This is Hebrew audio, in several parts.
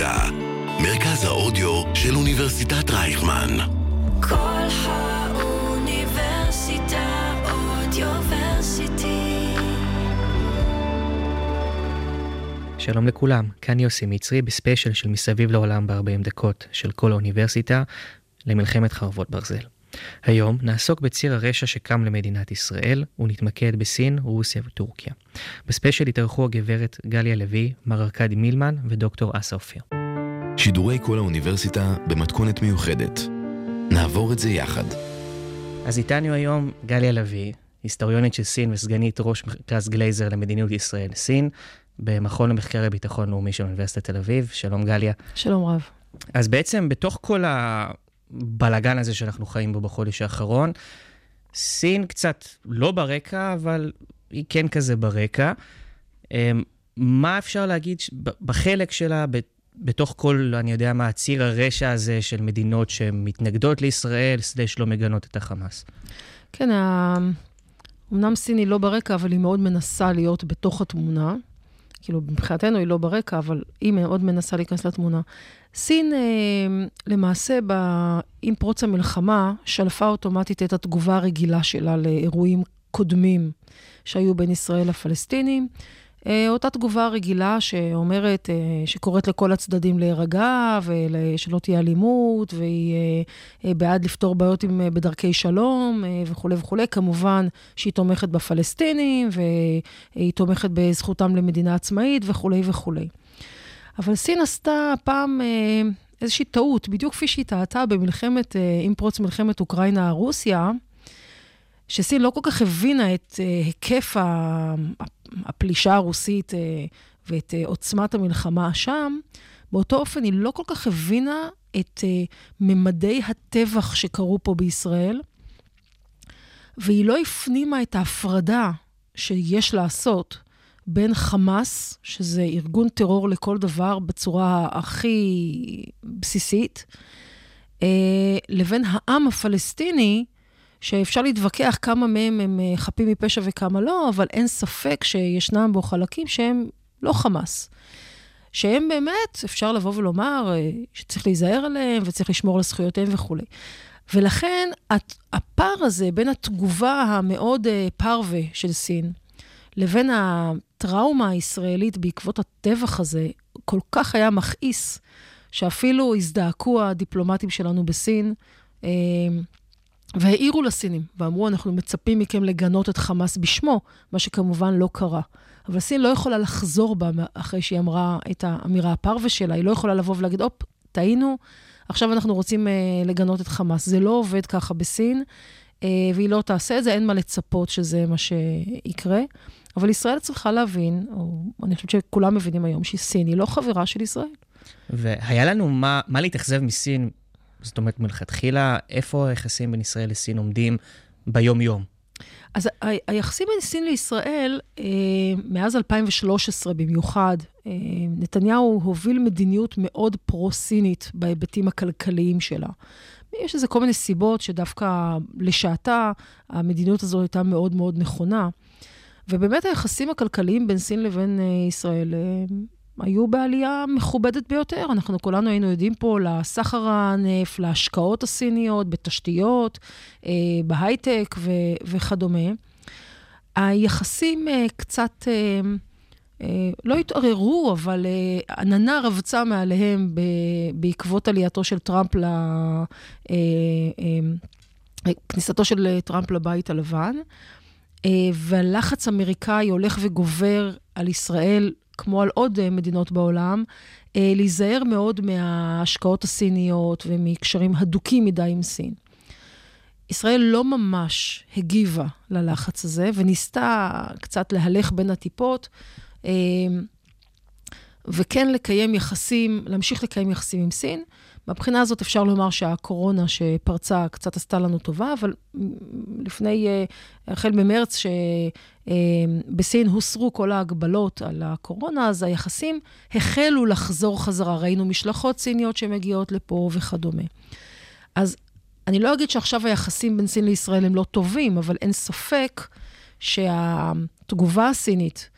האוניברסיטה. מרכז האודיו של אוניברסיטת רייכמן. כל האוניברסיטה אודיוורסיטי. שלום לכולם, כאן יוסי מצרי בספיישל של מסביב לעולם ב-40 דקות של כל האוניברסיטה למלחמת חרבות ברזל. היום נעסוק בציר הרשע שקם למדינת ישראל ונתמקד בסין, רוסיה וטורקיה. בספיישל התארחו הגברת גליה לביא, מר ארכדי מילמן ודוקטור אסא אופיר. שידורי כל האוניברסיטה במתכונת מיוחדת. נעבור את זה יחד. אז איתנו היום גליה לביא, היסטוריונית של סין וסגנית ראש מרכז גלייזר למדיניות ישראל-סין, במכון למחקרי ביטחון לאומי של אוניברסיטת תל אביב. שלום גליה. שלום רב. אז בעצם בתוך כל הבלגן הזה שאנחנו חיים בו בחודש האחרון, סין קצת לא ברקע, אבל היא כן כזה ברקע. אמ, מה אפשר להגיד בחלק שלה, בתוך כל, אני יודע מה, ציר הרשע הזה של מדינות שמתנגדות לישראל, סלש לא מגנות את החמאס? כן, אמנם סין היא לא ברקע, אבל היא מאוד מנסה להיות בתוך התמונה. כאילו, מבחינתנו היא לא ברקע, אבל היא מאוד מנסה להיכנס לתמונה. סין, אה, למעשה, ב... עם פרוץ המלחמה, שלפה אוטומטית את התגובה הרגילה שלה לאירועים קודמים שהיו בין ישראל לפלסטינים. אה, אותה תגובה רגילה שאומרת, אה, שקוראת לכל הצדדים להירגע ושלא תהיה אלימות, והיא אה, בעד לפתור בעיות עם, בדרכי שלום וכולי וכולי. כמובן שהיא תומכת בפלסטינים, והיא תומכת בזכותם למדינה עצמאית וכולי וכולי. אבל סין עשתה פעם איזושהי טעות, בדיוק כפי שהיא טעתה במלחמת, עם פרוץ מלחמת אוקראינה-רוסיה, שסין לא כל כך הבינה את היקף הפלישה הרוסית אה, ואת אה, עוצמת המלחמה שם, באותו אופן היא לא כל כך הבינה את אה, ממדי הטבח שקרו פה בישראל, והיא לא הפנימה את ההפרדה שיש לעשות בין חמאס, שזה ארגון טרור לכל דבר בצורה הכי בסיסית, לבין העם הפלסטיני, שאפשר להתווכח כמה מהם הם אה, חפים מפשע וכמה לא, אבל אין ספק שישנם בו חלקים שהם לא חמאס. שהם באמת, אפשר לבוא ולומר אה, שצריך להיזהר עליהם וצריך לשמור על זכויותיהם וכולי. ולכן הפער הזה בין התגובה המאוד אה, פרווה של סין לבין הטראומה הישראלית בעקבות הטבח הזה, כל כך היה מכעיס, שאפילו הזדעקו הדיפלומטים שלנו בסין. והעירו לסינים, ואמרו, אנחנו מצפים מכם לגנות את חמאס בשמו, מה שכמובן לא קרה. אבל סין לא יכולה לחזור בה אחרי שהיא אמרה את האמירה הפרווה שלה, היא לא יכולה לבוא ולהגיד, הופ, טעינו, עכשיו אנחנו רוצים אה, לגנות את חמאס. זה לא עובד ככה בסין, אה, והיא לא תעשה את זה, אין מה לצפות שזה מה שיקרה. אבל ישראל צריכה להבין, או אני חושבת שכולם מבינים היום, שסין היא לא חברה של ישראל. והיה לנו מה, מה להתאכזב מסין זאת אומרת, מלכתחילה, איפה היחסים בין ישראל לסין עומדים ביום-יום? אז היחסים בין סין לישראל, אה, מאז 2013 במיוחד, אה, נתניהו הוביל מדיניות מאוד פרו-סינית בהיבטים הכלכליים שלה. יש לזה כל מיני סיבות שדווקא לשעתה המדיניות הזו הייתה מאוד מאוד נכונה. ובאמת היחסים הכלכליים בין סין לבין אה, ישראל היו בעלייה מכובדת ביותר. אנחנו כולנו היינו יודעים פה לסחר הנפט, להשקעות הסיניות, בתשתיות, אה, בהייטק ו- וכדומה. היחסים אה, קצת אה, לא התערערו, אבל עננה רבצה מעליהם בעקבות עלייתו של טראמפ ל... כניסתו של טראמפ לבית הלבן. והלחץ אמריקאי הולך וגובר על ישראל כמו על עוד אה, מדינות בעולם, אה, להיזהר מאוד מההשקעות הסיניות ומקשרים הדוקים מדי עם סין. ישראל לא ממש הגיבה ללחץ הזה, וניסתה קצת להלך בין הטיפות, אה, וכן לקיים יחסים, להמשיך לקיים יחסים עם סין. מהבחינה הזאת אפשר לומר שהקורונה שפרצה קצת עשתה לנו טובה, אבל לפני, אה, החל במרץ, שבסין אה, הוסרו כל ההגבלות על הקורונה, אז היחסים החלו לחזור חזרה. ראינו משלחות סיניות שמגיעות לפה וכדומה. אז אני לא אגיד שעכשיו היחסים בין סין לישראל הם לא טובים, אבל אין ספק שהתגובה הסינית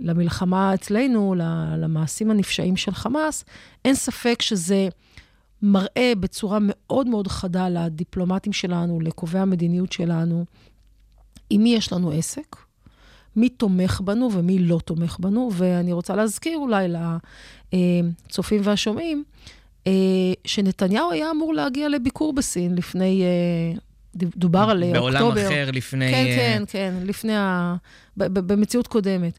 למלחמה אצלנו, למעשים הנפשעים של חמאס, אין ספק שזה מראה בצורה מאוד מאוד חדה לדיפלומטים שלנו, לקובעי המדיניות שלנו, עם מי יש לנו עסק, מי תומך בנו ומי לא תומך בנו, ואני רוצה להזכיר אולי לצופים והשומעים, אה, שנתניהו היה אמור להגיע לביקור בסין לפני, אה, דובר על בעולם אוקטובר. בעולם אחר לפני... כן, כן, כן, לפני ה... במציאות קודמת.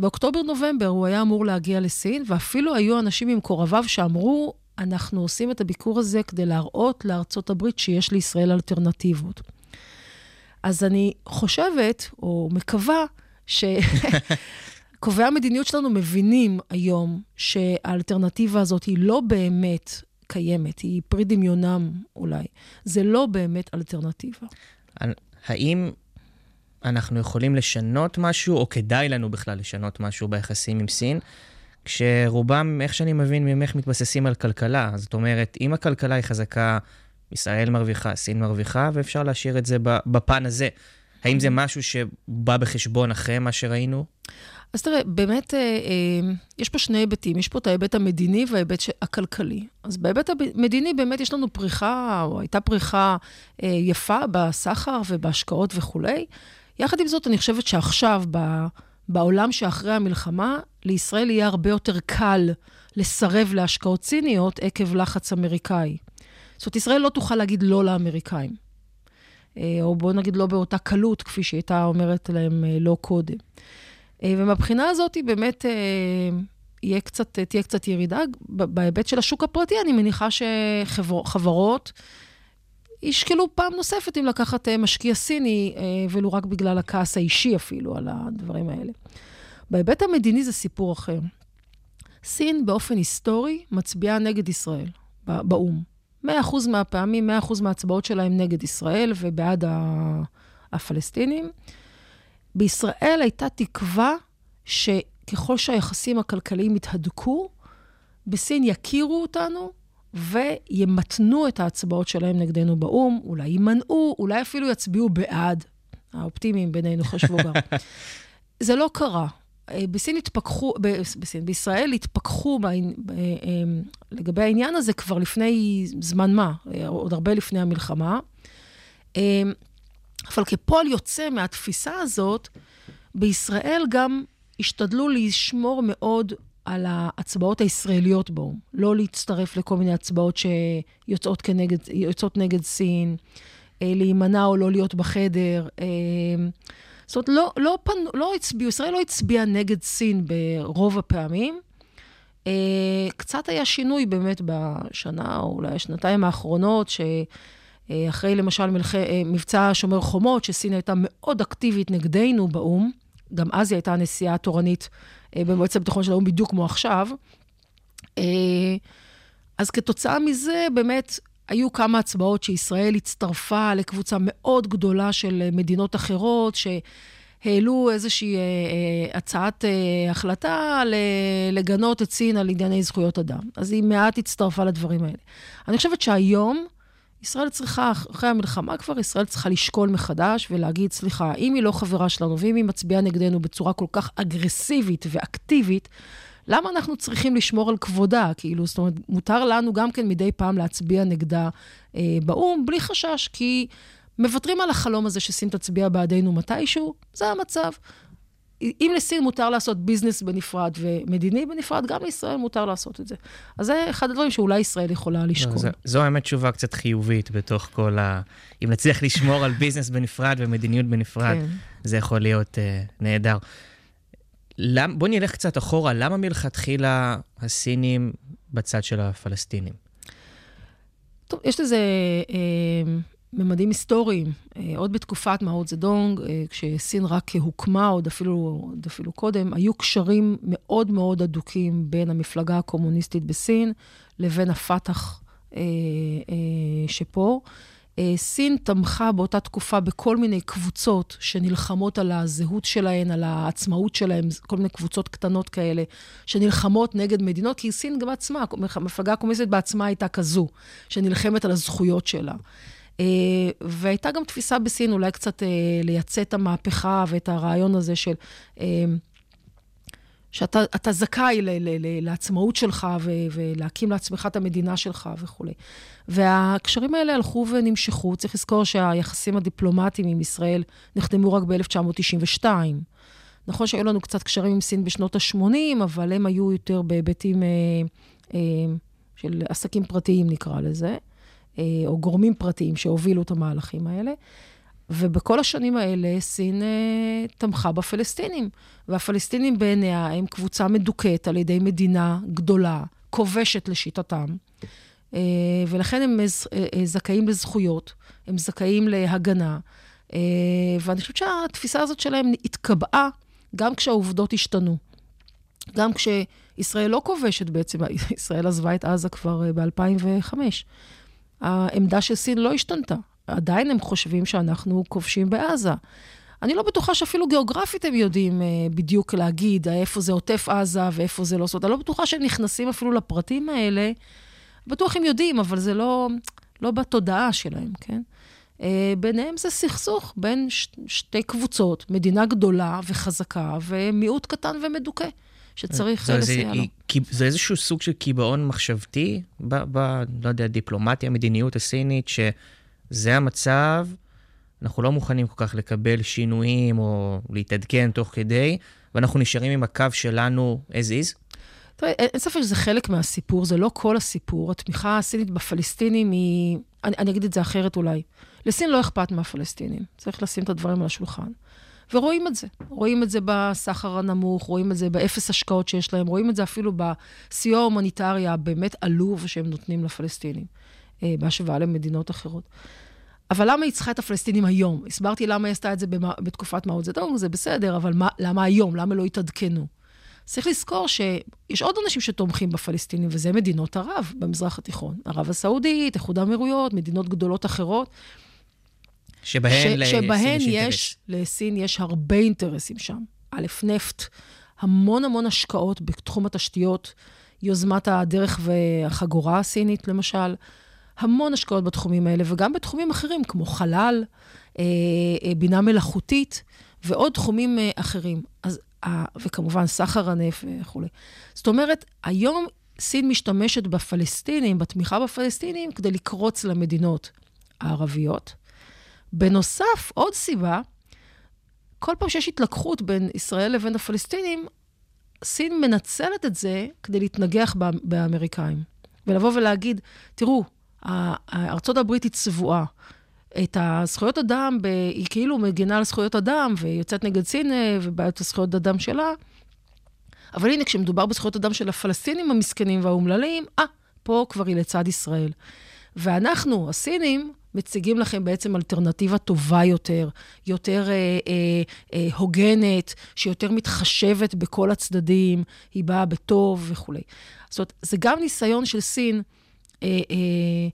באוקטובר-נובמבר הוא היה אמור להגיע לסין, ואפילו היו אנשים ממקורביו שאמרו, אנחנו עושים את הביקור הזה כדי להראות לארצות הברית שיש לישראל אלטרנטיבות. אז אני חושבת, או מקווה, שקובעי המדיניות שלנו מבינים היום שהאלטרנטיבה הזאת היא לא באמת קיימת, היא פרי דמיונם אולי. זה לא באמת אלטרנטיבה. האם אנחנו יכולים לשנות משהו, או כדאי לנו בכלל לשנות משהו ביחסים עם סין? כשרובם, איך שאני מבין ממך, מתבססים על כלכלה. זאת אומרת, אם הכלכלה היא חזקה, ישראל מרוויחה, סין מרוויחה, ואפשר להשאיר את זה בפן הזה. האם זה משהו שבא בחשבון אחרי מה שראינו? אז תראה, באמת, אה, אה, יש פה שני היבטים. יש פה את ההיבט המדיני וההיבט הכלכלי. אז בהיבט המדיני באמת יש לנו פריחה, או הייתה פריחה אה, יפה בסחר ובהשקעות וכולי. יחד עם זאת, אני חושבת שעכשיו, בעולם שאחרי המלחמה, לישראל יהיה הרבה יותר קל לסרב להשקעות סיניות עקב לחץ אמריקאי. זאת אומרת, ישראל לא תוכל להגיד לא לאמריקאים. אה, או בואו נגיד לא באותה קלות, כפי שהיא הייתה אומרת להם אה, לא קודם. אה, ומהבחינה הזאת, היא באמת יהיה קצת, תהיה קצת ירידה. בהיבט של השוק הפרטי, אני מניחה שחברות ישקלו פעם נוספת אם לקחת משקיע סיני, ולו רק בגלל הכעס האישי אפילו על הדברים האלה. בהיבט המדיני זה סיפור אחר. סין באופן היסטורי מצביעה נגד ישראל באו"ם. 100% מהפעמים, 100% מההצבעות שלהם נגד ישראל ובעד הפלסטינים. בישראל הייתה תקווה שככל שהיחסים הכלכליים יתהדקו, בסין יכירו אותנו וימתנו את ההצבעות שלהם נגדנו באו"ם, אולי יימנעו, אולי אפילו יצביעו בעד. האופטימיים בינינו חשבו גם. זה לא קרה. אה, בסין התפכחו, בסין, בישראל התפכחו אה, אה, לגבי העניין הזה כבר לפני זמן מה, עוד הרבה לפני המלחמה. אבל כפועל יוצא מהתפיסה הזאת, בישראל גם השתדלו לשמור מאוד על ההצבעות הישראליות בו, לא להצטרף לכל מיני הצבעות שיוצאות כנגד, נגד סין, להימנע או לא להיות בחדר. זאת אומרת, לא, לא, פנ... לא הצביעו, ישראל לא הצביעה נגד סין ברוב הפעמים. אה, קצת היה שינוי באמת בשנה, או אולי השנתיים האחרונות, שאחרי למשל מלח... אה, מבצע שומר חומות, שסין הייתה מאוד אקטיבית נגדנו באו"ם, גם אז היא הייתה הנשיאה התורנית אה, במועצת הביטחון של האו"ם בדיוק כמו עכשיו. אה, אז כתוצאה מזה, באמת, היו כמה הצבעות שישראל הצטרפה לקבוצה מאוד גדולה של מדינות אחרות, שהעלו איזושהי אה, אה, הצעת אה, החלטה לגנות את סין על ענייני זכויות אדם. אז היא מעט הצטרפה לדברים האלה. אני חושבת שהיום, ישראל צריכה, אחרי המלחמה כבר, ישראל צריכה לשקול מחדש ולהגיד, סליחה, אם היא לא חברה שלנו ואם היא מצביעה נגדנו בצורה כל כך אגרסיבית ואקטיבית, למה אנחנו צריכים לשמור על כבודה? כאילו, זאת אומרת, מותר לנו גם כן מדי פעם להצביע נגדה אה, באו"ם, בלי חשש, כי מוותרים על החלום הזה שסין תצביע בעדינו מתישהו, זה המצב. אם לסין מותר לעשות ביזנס בנפרד ומדיני בנפרד, גם לישראל מותר לעשות את זה. אז זה אחד הדברים שאולי ישראל יכולה לשקול. זו, זו האמת תשובה קצת חיובית בתוך כל ה... אם נצליח לשמור על ביזנס בנפרד ומדיניות בנפרד, כן. זה יכול להיות uh, נהדר. למ, בוא נלך קצת אחורה, למה מלכתחילה הסינים בצד של הפלסטינים? טוב, יש לזה אה, ממדים היסטוריים. אה, עוד בתקופת מאו זדונג, אה, כשסין רק הוקמה, עוד אפילו, עוד אפילו קודם, היו קשרים מאוד מאוד הדוקים בין המפלגה הקומוניסטית בסין לבין הפת"ח אה, שפה. סין תמכה באותה תקופה בכל מיני קבוצות שנלחמות על הזהות שלהן, על העצמאות שלהן, כל מיני קבוצות קטנות כאלה, שנלחמות נגד מדינות, כי סין גם עצמה, המפלגה הקומוניסטית בעצמה הייתה כזו, שנלחמת על הזכויות שלה. והייתה גם תפיסה בסין אולי קצת לייצא את המהפכה ואת הרעיון הזה של... שאתה זכאי ל, ל, ל, לעצמאות שלך ו, ולהקים לעצמך את המדינה שלך וכולי. והקשרים האלה הלכו ונמשכו. צריך לזכור שהיחסים הדיפלומטיים עם ישראל נחתמו רק ב-1992. נכון שהיו לנו קצת קשרים עם סין בשנות ה-80, אבל הם היו יותר בהיבטים אה, אה, של עסקים פרטיים, נקרא לזה, אה, או גורמים פרטיים שהובילו את המהלכים האלה. ובכל השנים האלה סין אה, תמכה בפלסטינים. והפלסטינים בעיניה הם קבוצה מדוכאת על ידי מדינה גדולה, כובשת לשיטתם. אה, ולכן הם אה, אה, זכאים לזכויות, הם זכאים להגנה. אה, ואני חושבת שהתפיסה הזאת שלהם התקבעה גם כשהעובדות השתנו. גם כשישראל לא כובשת בעצם, ישראל עזבה את עזה כבר אה, ב-2005. העמדה של סין לא השתנתה. עדיין הם חושבים שאנחנו כובשים בעזה. אני לא בטוחה שאפילו גיאוגרפית הם יודעים אה, בדיוק להגיד איפה זה עוטף עזה ואיפה זה לא סוד. אני לא בטוחה שהם נכנסים אפילו לפרטים האלה. בטוח הם יודעים, אבל זה לא, לא בתודעה שלהם, כן? אה, ביניהם זה סכסוך בין ש, שתי קבוצות, מדינה גדולה וחזקה ומיעוט קטן ומדוכא. שצריך לסייע זה, לו. זה איזשהו סוג של קיבעון מחשבתי, ב, ב, לא יודע, דיפלומטיה, מדיניות הסינית, ש... זה המצב, אנחנו לא מוכנים כל כך לקבל שינויים או להתעדכן תוך כדי, ואנחנו נשארים עם הקו שלנו as is. תראה, אין ספק שזה חלק מהסיפור, זה לא כל הסיפור. התמיכה הסינית בפלסטינים היא... אני, אני אגיד את זה אחרת אולי. לסין לא אכפת מהפלסטינים, צריך לשים את הדברים על השולחן. ורואים את זה. רואים את זה בסחר הנמוך, רואים את זה באפס השקעות שיש להם, רואים את זה אפילו בסיוע ההומניטרי הבאמת עלוב שהם נותנים לפלסטינים, אה, בהשוואה למדינות אחרות. אבל למה היא צריכה את הפלסטינים היום? הסברתי למה היא עשתה את זה בתקופת מאו זדונג, זה בסדר, אבל מה, למה היום? למה לא התעדכנו? צריך לזכור שיש עוד אנשים שתומכים בפלסטינים, וזה מדינות ערב במזרח התיכון. ערב הסעודית, איחוד האמירויות, מדינות גדולות אחרות. שבהן ש, שבהן יש, יש לסין יש הרבה אינטרסים שם. א', נפט, המון המון השקעות בתחום התשתיות, יוזמת הדרך והחגורה הסינית, למשל. המון השקעות בתחומים האלה, וגם בתחומים אחרים, כמו חלל, אה, אה, בינה מלאכותית, ועוד תחומים אה, אחרים. אז, וכמובן, סחר הנפט וכולי. זאת אומרת, היום סין משתמשת בפלסטינים, בתמיכה בפלסטינים, כדי לקרוץ למדינות הערביות. בנוסף, עוד סיבה, כל פעם שיש התלקחות בין ישראל לבין הפלסטינים, סין מנצלת את זה כדי להתנגח באמריקאים. ולבוא ולהגיד, תראו, ארצות הברית היא צבועה. את הזכויות אדם, ב... היא כאילו מגינה על זכויות אדם ויוצאת נגד סין אה, ובעיות הזכויות אדם שלה. אבל הנה, כשמדובר בזכויות אדם של הפלסטינים המסכנים והאומללים, אה, פה כבר היא לצד ישראל. ואנחנו, הסינים, מציגים לכם בעצם אלטרנטיבה טובה יותר, יותר אה, אה, אה, הוגנת, שיותר מתחשבת בכל הצדדים, היא באה בטוב וכולי. זאת אומרת, זה גם ניסיון של סין אה, אה,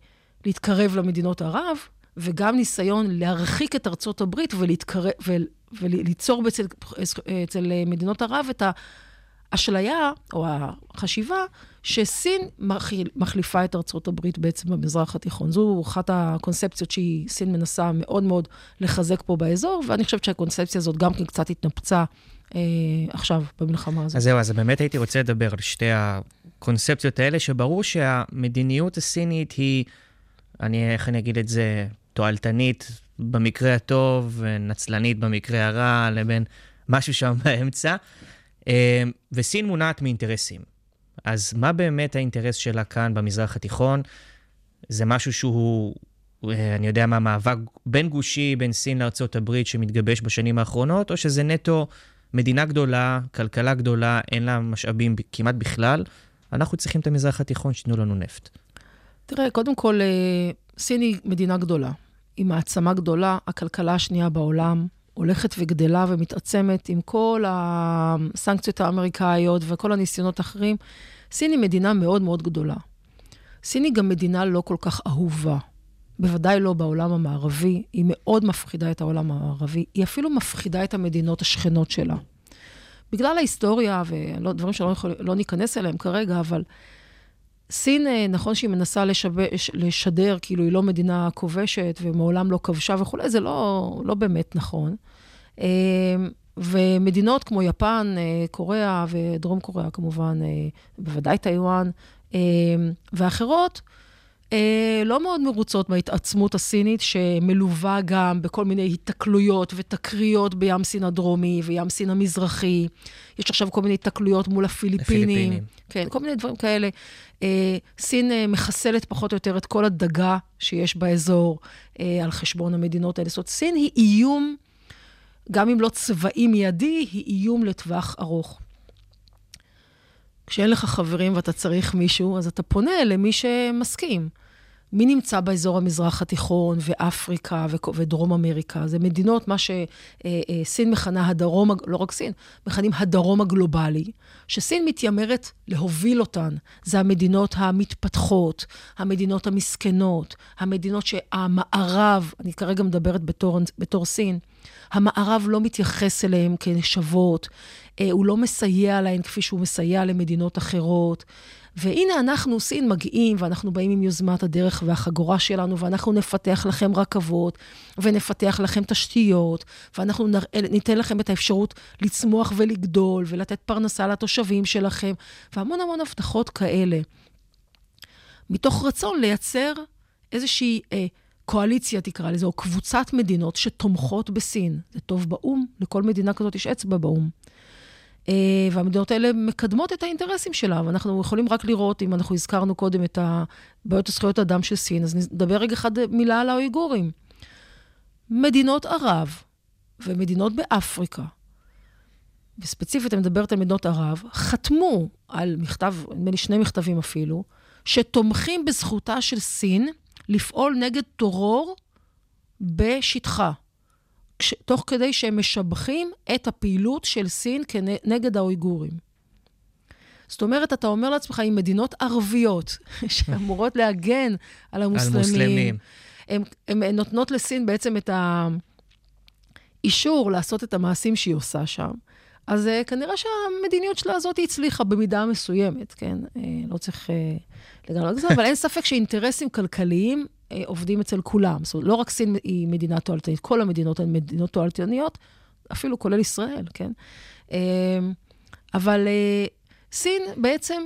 להתקרב למדינות ערב, וגם ניסיון להרחיק את ארצות הברית ולהתקרב, ול, וליצור אצל, אצל מדינות ערב את האשליה, או החשיבה, שסין מחליפה את ארצות הברית בעצם במזרח התיכון. זו אחת הקונספציות שהיא, סין מנסה מאוד מאוד לחזק פה באזור, ואני חושבת שהקונספציה הזאת גם כן קצת התנפצה אה, עכשיו, במלחמה הזאת. אז זהו, אז באמת הייתי רוצה לדבר על שתי הקונספציות האלה, שברור שהמדיניות הסינית היא, אני, איך אני אגיד את זה, תועלתנית במקרה הטוב, ונצלנית במקרה הרע, לבין משהו שם באמצע. אה, וסין מונעת מאינטרסים. אז מה באמת האינטרס שלה כאן במזרח התיכון? זה משהו שהוא, אה, אני יודע מה, מאבק בין גושי, בין סין לארה"ב שמתגבש בשנים האחרונות, או שזה נטו מדינה גדולה, כלכלה גדולה, אין לה משאבים כמעט בכלל, אנחנו צריכים את המזרח התיכון שייתנו לנו נפט. תראה, קודם כל, אה, סין היא מדינה גדולה. היא מעצמה גדולה, הכלכלה השנייה בעולם, הולכת וגדלה ומתעצמת עם כל הסנקציות האמריקאיות וכל הניסיונות האחרים. סין היא מדינה מאוד מאוד גדולה. סין היא גם מדינה לא כל כך אהובה. בוודאי לא בעולם המערבי, היא מאוד מפחידה את העולם המערבי, היא אפילו מפחידה את המדינות השכנות שלה. בגלל ההיסטוריה ודברים שלא יכול, לא ניכנס אליהם כרגע, אבל סין, אה, נכון שהיא מנסה לשב... לשדר, כאילו היא לא מדינה כובשת ומעולם לא כבשה וכולי, זה לא, לא באמת נכון. אה, ומדינות כמו יפן, אה, קוריאה ודרום קוריאה כמובן, בוודאי טיוואן, ואחרות, לא מאוד מרוצות מההתעצמות הסינית, שמלווה גם בכל מיני היתקלויות ותקריות בים סין הדרומי וים סין המזרחי. יש עכשיו כל מיני היתקלויות מול הפיליפינים. הפיליפינים. כן, כל מיני דברים כאלה. אה, סין אה, מחסלת פחות או יותר את כל הדגה שיש באזור אה, על חשבון המדינות האלה. זאת אומרת, סין היא איום, גם אם לא צבאי מיידי, היא איום לטווח ארוך. כשאין לך חברים ואתה צריך מישהו, אז אתה פונה למי שמסכים. מי נמצא באזור המזרח התיכון ואפריקה ודרום אמריקה? זה מדינות, מה שסין מכנה הדרום, לא רק סין, מכנים הדרום הגלובלי, שסין מתיימרת להוביל אותן. זה המדינות המתפתחות, המדינות המסכנות, המדינות שהמערב, אני כרגע מדברת בתור, בתור סין, המערב לא מתייחס אליהן כשוות, אה, הוא לא מסייע להן כפי שהוא מסייע למדינות אחרות. והנה אנחנו, סין, מגיעים, ואנחנו באים עם יוזמת הדרך והחגורה שלנו, ואנחנו נפתח לכם רכבות, ונפתח לכם תשתיות, ואנחנו נראה, ניתן לכם את האפשרות לצמוח ולגדול, ולתת פרנסה לתושבים שלכם, והמון המון הבטחות כאלה. מתוך רצון לייצר איזושהי אה, קואליציה, תקרא לזה, או קבוצת מדינות שתומכות בסין. זה טוב באו"ם, לכל מדינה כזאת יש אצבע באו"ם. אה, והמדינות האלה מקדמות את האינטרסים שלה, ואנחנו יכולים רק לראות, אם אנחנו הזכרנו קודם את בעיות הזכויות האדם של סין, אז נדבר רגע אחד מילה על האויגורים. מדינות ערב ומדינות באפריקה, וספציפית אני מדברת על מדינות ערב, חתמו על מכתב, נדמה לי שני מכתבים אפילו, שתומכים בזכותה של סין לפעול נגד טרור בשטחה. כש, תוך כדי שהם משבחים את הפעילות של סין נגד האויגורים. זאת אומרת, אתה אומר לעצמך, אם מדינות ערביות, שאמורות להגן על המוסלמים, על מוסלמים. הן נותנות לסין בעצם את האישור לעשות את המעשים שהיא עושה שם, אז uh, כנראה שהמדיניות שלה הזאת הצליחה במידה מסוימת, כן? Uh, לא צריך uh, לגמרי לגזור, אבל אין ספק שאינטרסים כלכליים אה, עובדים אצל כולם. זאת אומרת, לא רק סין היא מדינה תועלתנית, כל המדינות הן מדינות תועלתניות, אפילו כולל ישראל, כן? אה, אבל אה, סין בעצם,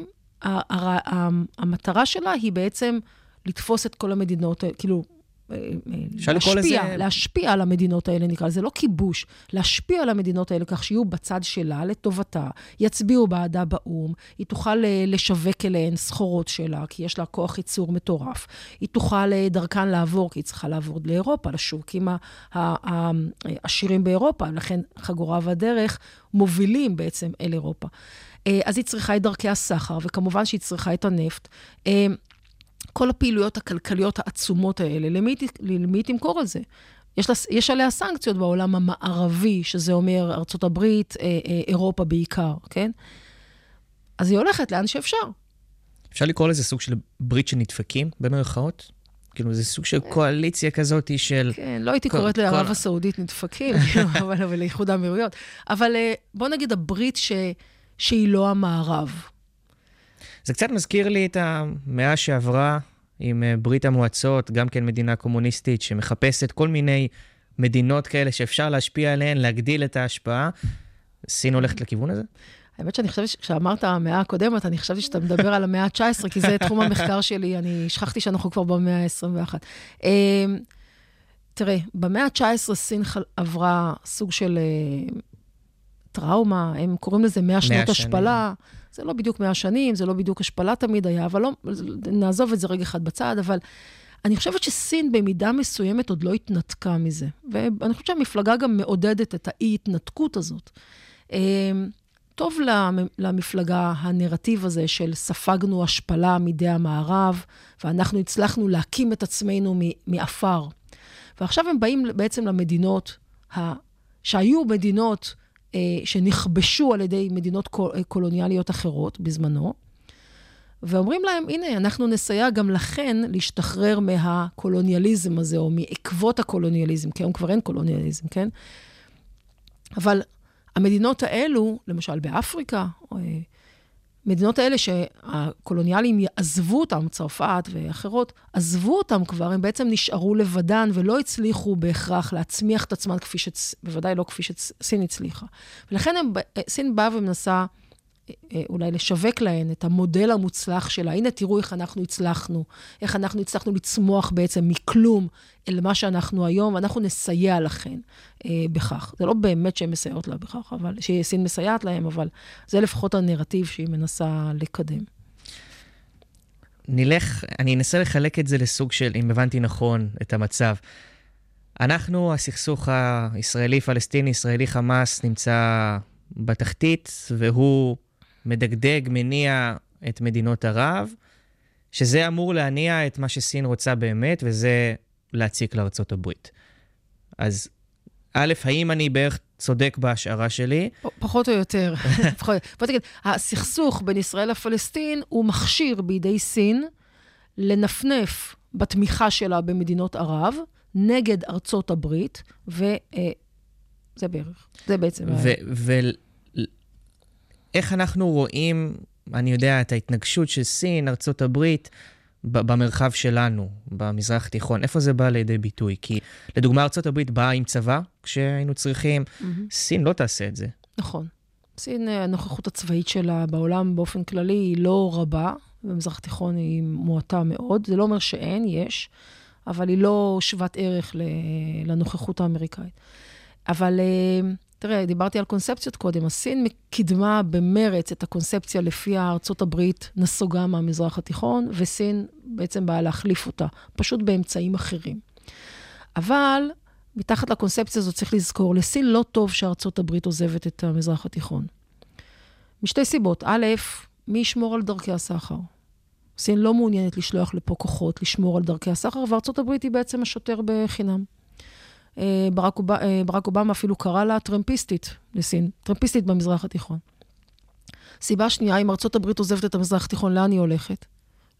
המטרה שלה היא בעצם לתפוס את כל המדינות, כאילו, לקרוא לזה... להשפיע על המדינות האלה, נקרא לזה, לא כיבוש, להשפיע על המדינות האלה כך שיהיו בצד שלה, לטובתה, יצביעו בעדה באו"ם, היא תוכל אה, לשווק אליהן סחורות שלה, כי יש לה כוח ייצור מטורף. היא תוכל אה, דרכן לעבור, כי היא צריכה לעבור לאירופה, לשווקים העשירים באירופה, לכן חגורה והדרך מובילים בעצם אל אירופה. אה, אז היא צריכה את דרכי הסחר, וכמובן שהיא צריכה את הנפט. כל הפעילויות הכלכליות העצומות האלה, למי, למי היא תמכור את זה? יש, לה, יש עליה סנקציות בעולם המערבי, שזה אומר ארצות הברית, אה, אה, אירופה בעיקר, כן? אז היא הולכת לאן שאפשר. אפשר לקרוא לזה סוג של ברית של נדפקים, במרכאות? כאילו, זה סוג של קואליציה כזאת של... כן, לא הייתי קוראת לערב הסעודית נדפקים, אבל לאיחוד האמירויות. אבל אה, בוא נגיד הברית ש, שהיא לא המערב. זה קצת מזכיר לי את המאה שעברה עם אה, ברית המועצות, גם כן מדינה קומוניסטית, שמחפשת כל מיני מדינות כאלה שאפשר להשפיע עליהן, להגדיל את ההשפעה. סין הולכת לכיוון הזה? האמת שאני חושבת כשאמרת המאה הקודמת, אני חשבתי שאתה מדבר על המאה ה-19, כי זה תחום המחקר שלי, אני שכחתי שאנחנו כבר במאה ה-21. אמ, תראה, במאה ה-19 סין עברה סוג של אה, טראומה, הם קוראים לזה 100 שנות השפלה. זה לא בדיוק 100 שנים, זה לא בדיוק השפלה תמיד היה, אבל לא, נעזוב את זה רגע אחד בצד, אבל אני חושבת שסין במידה מסוימת עוד לא התנתקה מזה. ואני חושבת שהמפלגה גם מעודדת את האי-התנתקות הזאת. אמ, טוב למפלגה הנרטיב הזה של ספגנו השפלה מידי המערב, ואנחנו הצלחנו להקים את עצמנו מעפר. ועכשיו הם באים בעצם למדינות ה... שהיו מדינות אה, שנכבשו על ידי מדינות אה, קולוניאליות אחרות בזמנו, ואומרים להם, הנה, אנחנו נסייע גם לכן להשתחרר מהקולוניאליזם הזה, או מעקבות הקולוניאליזם, כי היום כבר אין קולוניאליזם, כן? אבל המדינות האלו, למשל באפריקה, אה, המדינות האלה שהקולוניאלים עזבו אותם, צרפת ואחרות, עזבו אותם כבר, הם בעצם נשארו לבדן ולא הצליחו בהכרח להצמיח את עצמם כפי ש... בוודאי לא כפי שסין הצליחה. ולכן הם, סין באה ומנסה אולי לשווק להן את המודל המוצלח שלה. הנה, תראו איך אנחנו הצלחנו, איך אנחנו הצלחנו לצמוח בעצם מכלום אל מה שאנחנו היום, ואנחנו נסייע לכן אה, בכך. זה לא באמת שהן מסייעות לה בכך, אבל, שסין מסייעת להן, אבל זה לפחות הנרטיב שהיא מנסה לקדם. נלך, אני אנסה לחלק את זה לסוג של, אם הבנתי נכון את המצב. אנחנו, הסכסוך הישראלי-פלסטיני, ישראלי-חמאס, נמצא בתחתית, והוא מדגדג, מניע את מדינות ערב, שזה אמור להניע את מה שסין רוצה באמת, וזה להציק לארצות הברית. אז א', האם אני בערך צודק בהשערה שלי? פחות או יותר. בוא תגיד, הסכסוך בין ישראל לפלסטין הוא מכשיר בידי סין לנפנף בתמיכה שלה במדינות ערב נגד ארצות הברית, וזה אה, בערך, זה בעצם... איך אנחנו רואים, אני יודע, את ההתנגשות של סין, ארצות הברית, במרחב שלנו, במזרח התיכון? איפה זה בא לידי ביטוי? כי לדוגמה, ארצות הברית באה עם צבא כשהיינו צריכים, mm-hmm. סין לא תעשה את זה. נכון. סין, הנוכחות הצבאית שלה בעולם באופן כללי היא לא רבה, במזרח התיכון היא מועטה מאוד. זה לא אומר שאין, יש, אבל היא לא שוות ערך לנוכחות האמריקאית. אבל אה, תראה, דיברתי על קונספציות קודם. הסין קידמה במרץ את הקונספציה לפיה ארצות הברית נסוגה מהמזרח התיכון, וסין בעצם באה להחליף אותה, פשוט באמצעים אחרים. אבל מתחת לקונספציה הזאת צריך לזכור, לסין לא טוב שארצות הברית עוזבת את המזרח התיכון. משתי סיבות. א', מי ישמור על דרכי הסחר? סין לא מעוניינת לשלוח לפה כוחות לשמור על דרכי הסחר, וארצות הברית היא בעצם השוטר בחינם. אה, ברק, אוב... אה, ברק אובמה אפילו קרא לה טרמפיסטית לסין, טרמפיסטית במזרח התיכון. סיבה שנייה, אם ארצות הברית עוזבת את המזרח התיכון, לאן היא הולכת?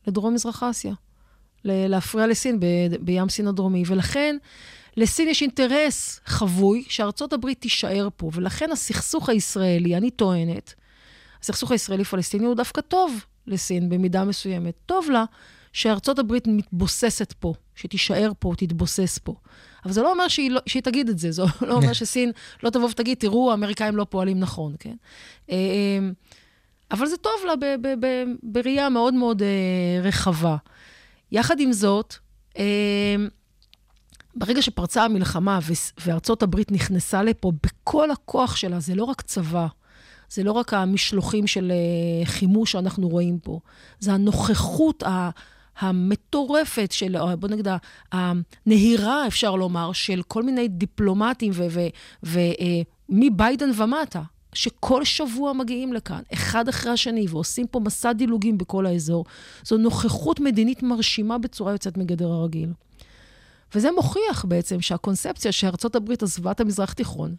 לדרום-מזרח אסיה. להפריע לסין ב... בים סין הדרומי. ולכן, לסין יש אינטרס חבוי שארצות הברית תישאר פה. ולכן הסכסוך הישראלי, אני טוענת, הסכסוך הישראלי-פלסטיני הוא דווקא טוב לסין במידה מסוימת. טוב לה שארצות הברית מתבוססת פה, שתישאר פה, תתבוסס פה. אבל זה לא אומר שהיא, לא, שהיא תגיד את זה, זה לא אומר שסין לא תבוא ותגיד, תראו, האמריקאים לא פועלים נכון, כן? אה, אה, אבל זה טוב לה ב, ב, ב, בראייה מאוד מאוד אה, רחבה. יחד עם זאת, ברגע שפרצה המלחמה וארצות הברית נכנסה לפה בכל הכוח שלה, זה לא רק צבא, זה לא רק המשלוחים של חימוש שאנחנו רואים פה, זה הנוכחות המטורפת של, בוא נגיד, הנהירה, אפשר לומר, של כל מיני דיפלומטים ומביידן אה, ומטה, שכל שבוע מגיעים לכאן, אחד אחרי השני, ועושים פה מסע דילוגים בכל האזור. זו נוכחות מדינית מרשימה בצורה יוצאת מגדר הרגיל. וזה מוכיח בעצם שהקונספציה שארצות הברית עזבה את המזרח התיכון,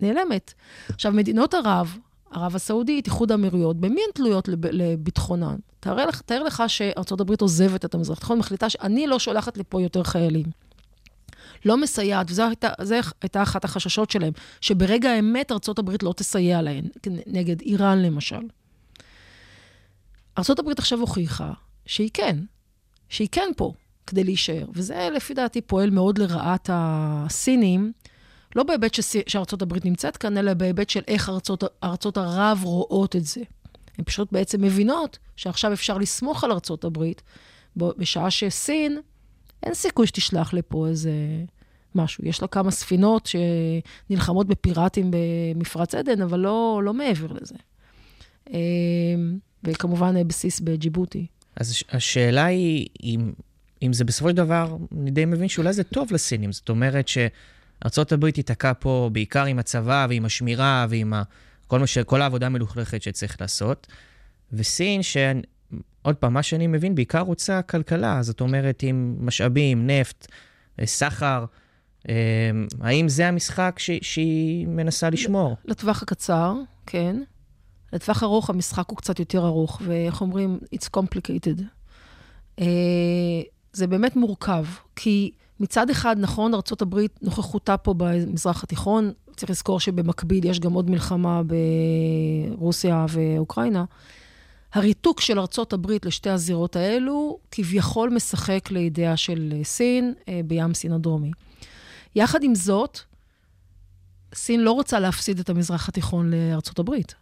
נעלמת. עכשיו, מדינות ערב, ערב הסעודית, איחוד האמירויות, במי הן תלויות לביטחונן? תאר לך, תאר לך שארה"ב עוזבת את המזרח התיכון, מחליטה שאני לא שולחת לפה יותר חיילים. לא מסייעת, וזו הייתה, הייתה אחת החששות שלהם, שברגע האמת ארה"ב לא תסייע להן, נגד איראן למשל. ארה"ב עכשיו הוכיחה שהיא כן, שהיא כן פה כדי להישאר, וזה לפי דעתי פועל מאוד לרעת הסינים, לא בהיבט שארצות הברית נמצאת כאן, אלא בהיבט של איך ארצות, ארצות ערב רואות את זה. הן פשוט בעצם מבינות שעכשיו אפשר לסמוך על ארצות הברית, בשעה שסין, אין סיכוי שתשלח לפה איזה משהו. יש לה כמה ספינות שנלחמות בפיראטים במפרץ עדן, אבל לא, לא מעבר לזה. אמ, וכמובן בסיס בג'יבוטי. אז השאלה היא, אם, אם זה בסופו של דבר, אני די מבין שאולי זה טוב לסינים. זאת אומרת ש... ארה"ב תיתקע פה בעיקר עם הצבא ועם השמירה ועם ה... כל, ש... כל העבודה המלוכלכת שצריך לעשות. וסין, שעוד פעם, מה שאני מבין, בעיקר רוצה כלכלה, זאת אומרת, עם משאבים, נפט, אה, סחר. אה, האם זה המשחק ש... שהיא מנסה לשמור? לטווח הקצר, כן. לטווח ארוך המשחק הוא קצת יותר ארוך, ואיך אומרים, it's complicated. אה, זה באמת מורכב, כי מצד אחד, נכון, ארה"ב נוכחותה פה במזרח התיכון, צריך לזכור שבמקביל יש גם עוד מלחמה ברוסיה ואוקראינה, הריתוק של ארצות הברית לשתי הזירות האלו כביכול משחק לידיה של סין בים סין הדרומי. יחד עם זאת, סין לא רוצה להפסיד את המזרח התיכון לארצות הברית.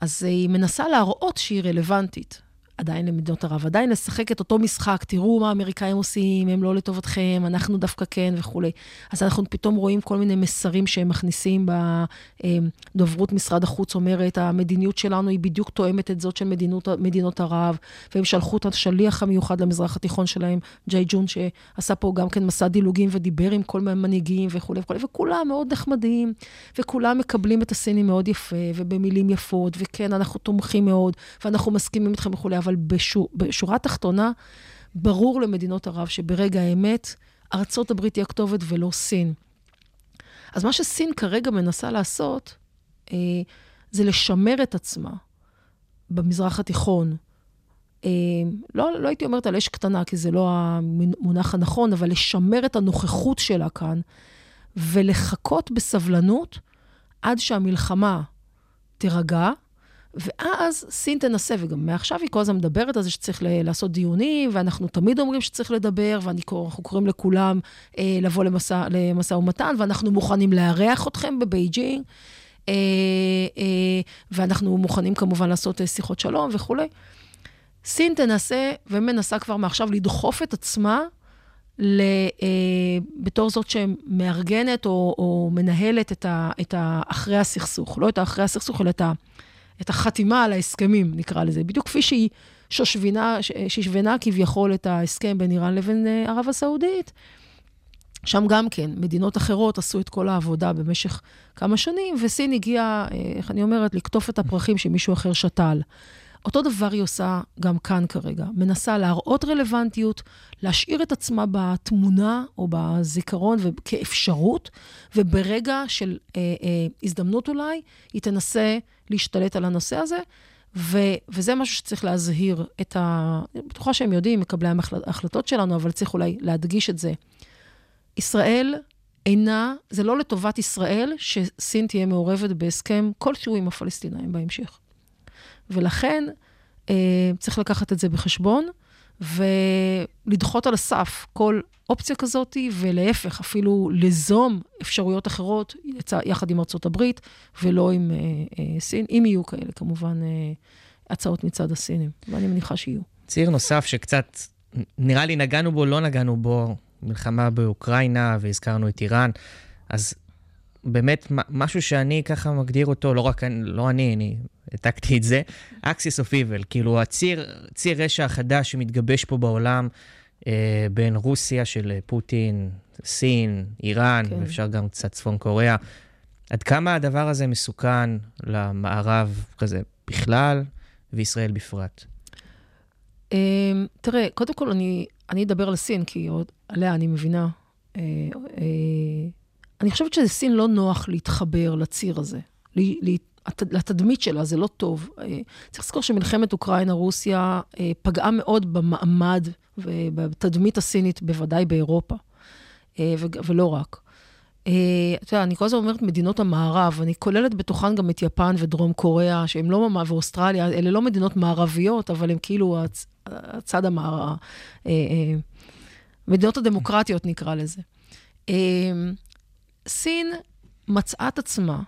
אז היא מנסה להראות שהיא רלוונטית. עדיין למדינות ערב, עדיין לשחק את אותו משחק, תראו מה האמריקאים עושים, הם לא לטובתכם, אנחנו דווקא כן וכולי. אז אנחנו פתאום רואים כל מיני מסרים שהם מכניסים בדוברות משרד החוץ, אומרת, המדיניות שלנו היא בדיוק תואמת את זאת של מדינות, מדינות ערב, והם שלחו את השליח המיוחד למזרח התיכון שלהם, ג'יי ג'ון, שעשה פה גם כן מסע דילוגים ודיבר עם כל מיני מנהיגים וכולי וכולי, וכולם מאוד נחמדים, וכולם מקבלים את הסינים מאוד יפה, ובמילים יפות, וכן, אנחנו תומכים מאוד, ואנחנו מסכימים איתכם וכולי. אבל בשור, בשורה התחתונה, ברור למדינות ערב שברגע האמת, ארצות הברית היא הכתובת ולא סין. אז מה שסין כרגע מנסה לעשות, אה, זה לשמר את עצמה במזרח התיכון. אה, לא, לא הייתי אומרת על אש קטנה, כי זה לא המונח הנכון, אבל לשמר את הנוכחות שלה כאן, ולחכות בסבלנות עד שהמלחמה תירגע, ואז סין תנסה, וגם מעכשיו היא כל הזמן מדברת על זה שצריך לעשות דיונים, ואנחנו תמיד אומרים שצריך לדבר, ואנחנו קוראים לכולם אה, לבוא למשא, למשא ומתן, ואנחנו מוכנים לארח אתכם בבייג'ינג, אה, אה, ואנחנו מוכנים כמובן לעשות אה, שיחות שלום וכולי. סין תנסה, ומנסה כבר מעכשיו לדחוף את עצמה ל, אה, בתור זאת שמארגנת או, או מנהלת את, ה, את האחרי הסכסוך. לא את האחרי הסכסוך, אלא את ה... את החתימה על ההסכמים, נקרא לזה. בדיוק כפי שהיא שושבינה, ששבנה כביכול את ההסכם בין איראן לבין אה, ערב הסעודית. שם גם כן, מדינות אחרות עשו את כל העבודה במשך כמה שנים, וסין הגיעה, אה, איך אני אומרת, לקטוף את הפרחים שמישהו אחר שתל. אותו דבר היא עושה גם כאן כרגע. מנסה להראות רלוונטיות, להשאיר את עצמה בתמונה או בזיכרון כאפשרות, וברגע של אה, אה, הזדמנות אולי, היא תנסה להשתלט על הנושא הזה. ו, וזה משהו שצריך להזהיר את ה... אני בטוחה שהם יודעים, מקבלי ההחלטות שלנו, אבל צריך אולי להדגיש את זה. ישראל אינה, זה לא לטובת ישראל שסין תהיה מעורבת בהסכם כלשהו עם הפלסטינאים בהמשך. ולכן אה, צריך לקחת את זה בחשבון, ולדחות על הסף כל אופציה כזאת, ולהפך, אפילו ליזום אפשרויות אחרות יחד עם הברית, ולא עם אה, אה, סין, אם יהיו כאלה, כמובן, אה, הצעות מצד הסינים, ואני מניחה שיהיו. ציר נוסף שקצת, נראה לי נגענו בו, לא נגענו בו, מלחמה באוקראינה, והזכרנו את איראן, אז באמת משהו שאני ככה מגדיר אותו, לא רק לא אני, אני העתקתי את זה, Axis of Evil, כאילו הציר, ציר רשע החדש שמתגבש פה בעולם אה, בין רוסיה של פוטין, סין, איראן, כן. ואפשר גם קצת צפון קוריאה. עד כמה הדבר הזה מסוכן למערב כזה בכלל, וישראל בפרט? אה, תראה, קודם כל אני, אני אדבר על סין, כי עוד עליה אני מבינה. אני חושבת שלסין לא נוח להתחבר לציר הזה, לתדמית שלה, זה לא טוב. אה, צריך לזכור שמלחמת אוקראינה-רוסיה אה, פגעה מאוד במעמד ובתדמית הסינית, בוודאי באירופה, אה, ולא רק. אתה יודע, אני כל הזמן אומרת מדינות המערב, אני כוללת בתוכן גם את יפן ודרום קוריאה, שהן לא, ממש, ואוסטרליה, אלה לא מדינות מערביות, אבל הן כאילו הצ, הצד המערב, מדינות הדמוקרטיות נקרא לזה. סין מצאה את עצמה,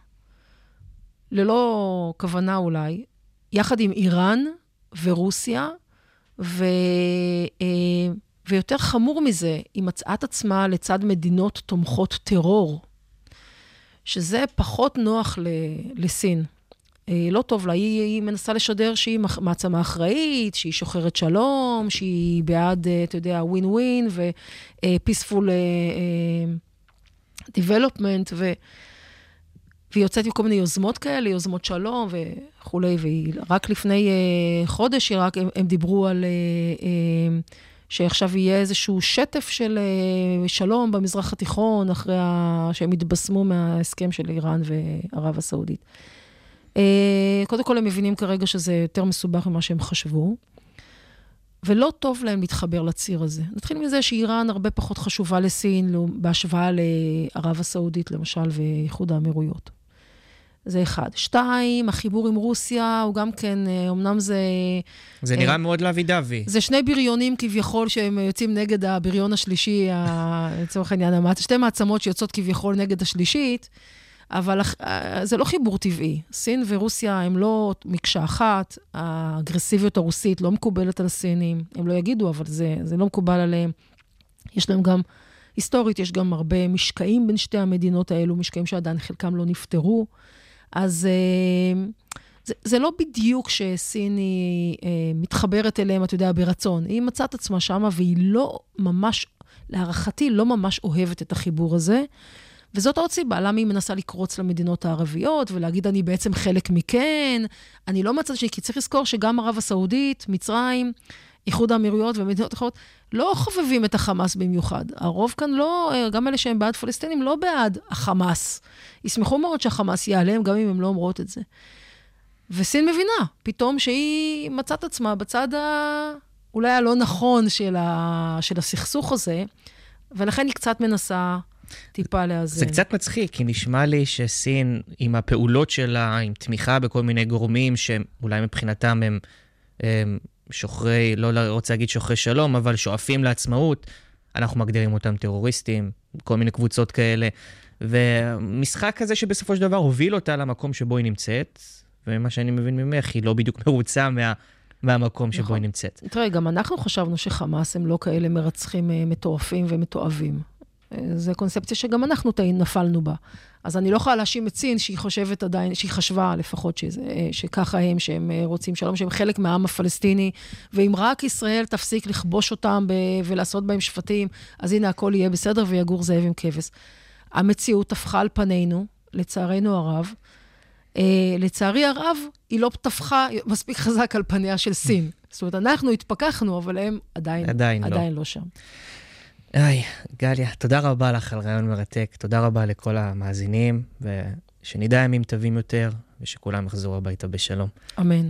ללא כוונה אולי, יחד עם איראן ורוסיה, ו, אה, ויותר חמור מזה, היא מצאה את עצמה לצד מדינות תומכות טרור, שזה פחות נוח ל, לסין. אה, לא טוב לה, היא, היא מנסה לשדר שהיא מעצמה אחראית, שהיא שוחרת שלום, שהיא בעד, אה, אתה יודע, ווין ווין ו-peaceful development, ו... והיא יוצאת עם כל מיני יוזמות כאלה, יוזמות שלום וכולי, ורק לפני uh, חודש, רק, הם, הם דיברו על uh, uh, שעכשיו יהיה איזשהו שטף של uh, שלום במזרח התיכון, אחרי ה... שהם התבשמו מההסכם של איראן וערב הסעודית. Uh, קודם כל, הם מבינים כרגע שזה יותר מסובך ממה שהם חשבו. ולא טוב להם להתחבר לציר הזה. נתחיל מזה שאיראן הרבה פחות חשובה לסין בהשוואה לערב הסעודית, למשל, ואיחוד האמירויות. זה אחד. שתיים, החיבור עם רוסיה הוא גם כן, אה, אמנם זה... זה נראה אה, מאוד לאבי דווי. זה שני בריונים כביכול שהם יוצאים נגד הבריון השלישי, לצורך העניין, שתי מעצמות שיוצאות כביכול נגד השלישית, אבל אה, זה לא חיבור טבעי. סין ורוסיה הם לא מקשה אחת, האגרסיביות הרוסית לא מקובלת על הסינים, הם לא יגידו, אבל זה, זה לא מקובל עליהם. יש להם גם... היסטורית יש גם הרבה משקעים בין שתי המדינות האלו, משקעים שעדיין חלקם לא נפתרו. אז אה, זה, זה לא בדיוק שסין היא אה, מתחברת אליהם, אתה יודע, ברצון. היא מצאה את עצמה שמה והיא לא ממש, להערכתי, לא ממש אוהבת את החיבור הזה. וזאת עוד סיבה, למה היא מנסה לקרוץ למדינות הערביות ולהגיד, אני בעצם חלק מכן. אני לא מצאת שלי, כי צריך לזכור שגם ערב הסעודית, מצרים, איחוד האמירויות ומדינות אחרות, לא חובבים את החמאס במיוחד. הרוב כאן לא, גם אלה שהם בעד פלסטינים, לא בעד החמאס. ישמחו מאוד שהחמאס ייעלם, גם אם הן לא אומרות את זה. וסין מבינה, פתאום שהיא מצאת עצמה בצד ה... אולי הלא נכון של, ה... של הסכסוך הזה, ולכן היא קצת מנסה טיפה לאזן. זה קצת מצחיק, כי נשמע לי שסין, עם הפעולות שלה, עם תמיכה בכל מיני גורמים שאולי מבחינתם הם, הם שוחרי, לא רוצה להגיד שוחרי שלום, אבל שואפים לעצמאות, אנחנו מגדירים אותם טרוריסטים, כל מיני קבוצות כאלה. ומשחק כזה שבסופו של דבר הוביל אותה למקום שבו היא נמצאת, ומה שאני מבין ממך, היא לא בדיוק מרוצה מה... מהמקום שבו נכון. היא נמצאת. תראה, גם אנחנו חשבנו שחמאס הם לא כאלה מרצחים אה, מטורפים ומתועבים. זו קונספציה שגם אנחנו נפלנו בה. אז אני לא יכולה להאשים את סין שהיא חושבת עדיין, שהיא חשבה לפחות שזה, שככה הם, שהם רוצים שלום, שהם חלק מהעם הפלסטיני, ואם רק ישראל תפסיק לכבוש אותם ב- ולעשות בהם שפטים, אז הנה הכל יהיה בסדר ויגור זאב עם כבש. המציאות הפכה על פנינו, לצערנו הרב. Uh, לצערי הרב, היא לא טפחה מספיק חזק על פניה של סין. זאת אומרת, אנחנו התפכחנו, אבל הם עדיין, עדיין, לא. עדיין לא. לא שם. היי, גליה, תודה רבה לך על רעיון מרתק, תודה רבה לכל המאזינים, ושנדע ימים טובים יותר, ושכולם יחזרו הביתה בשלום. אמן.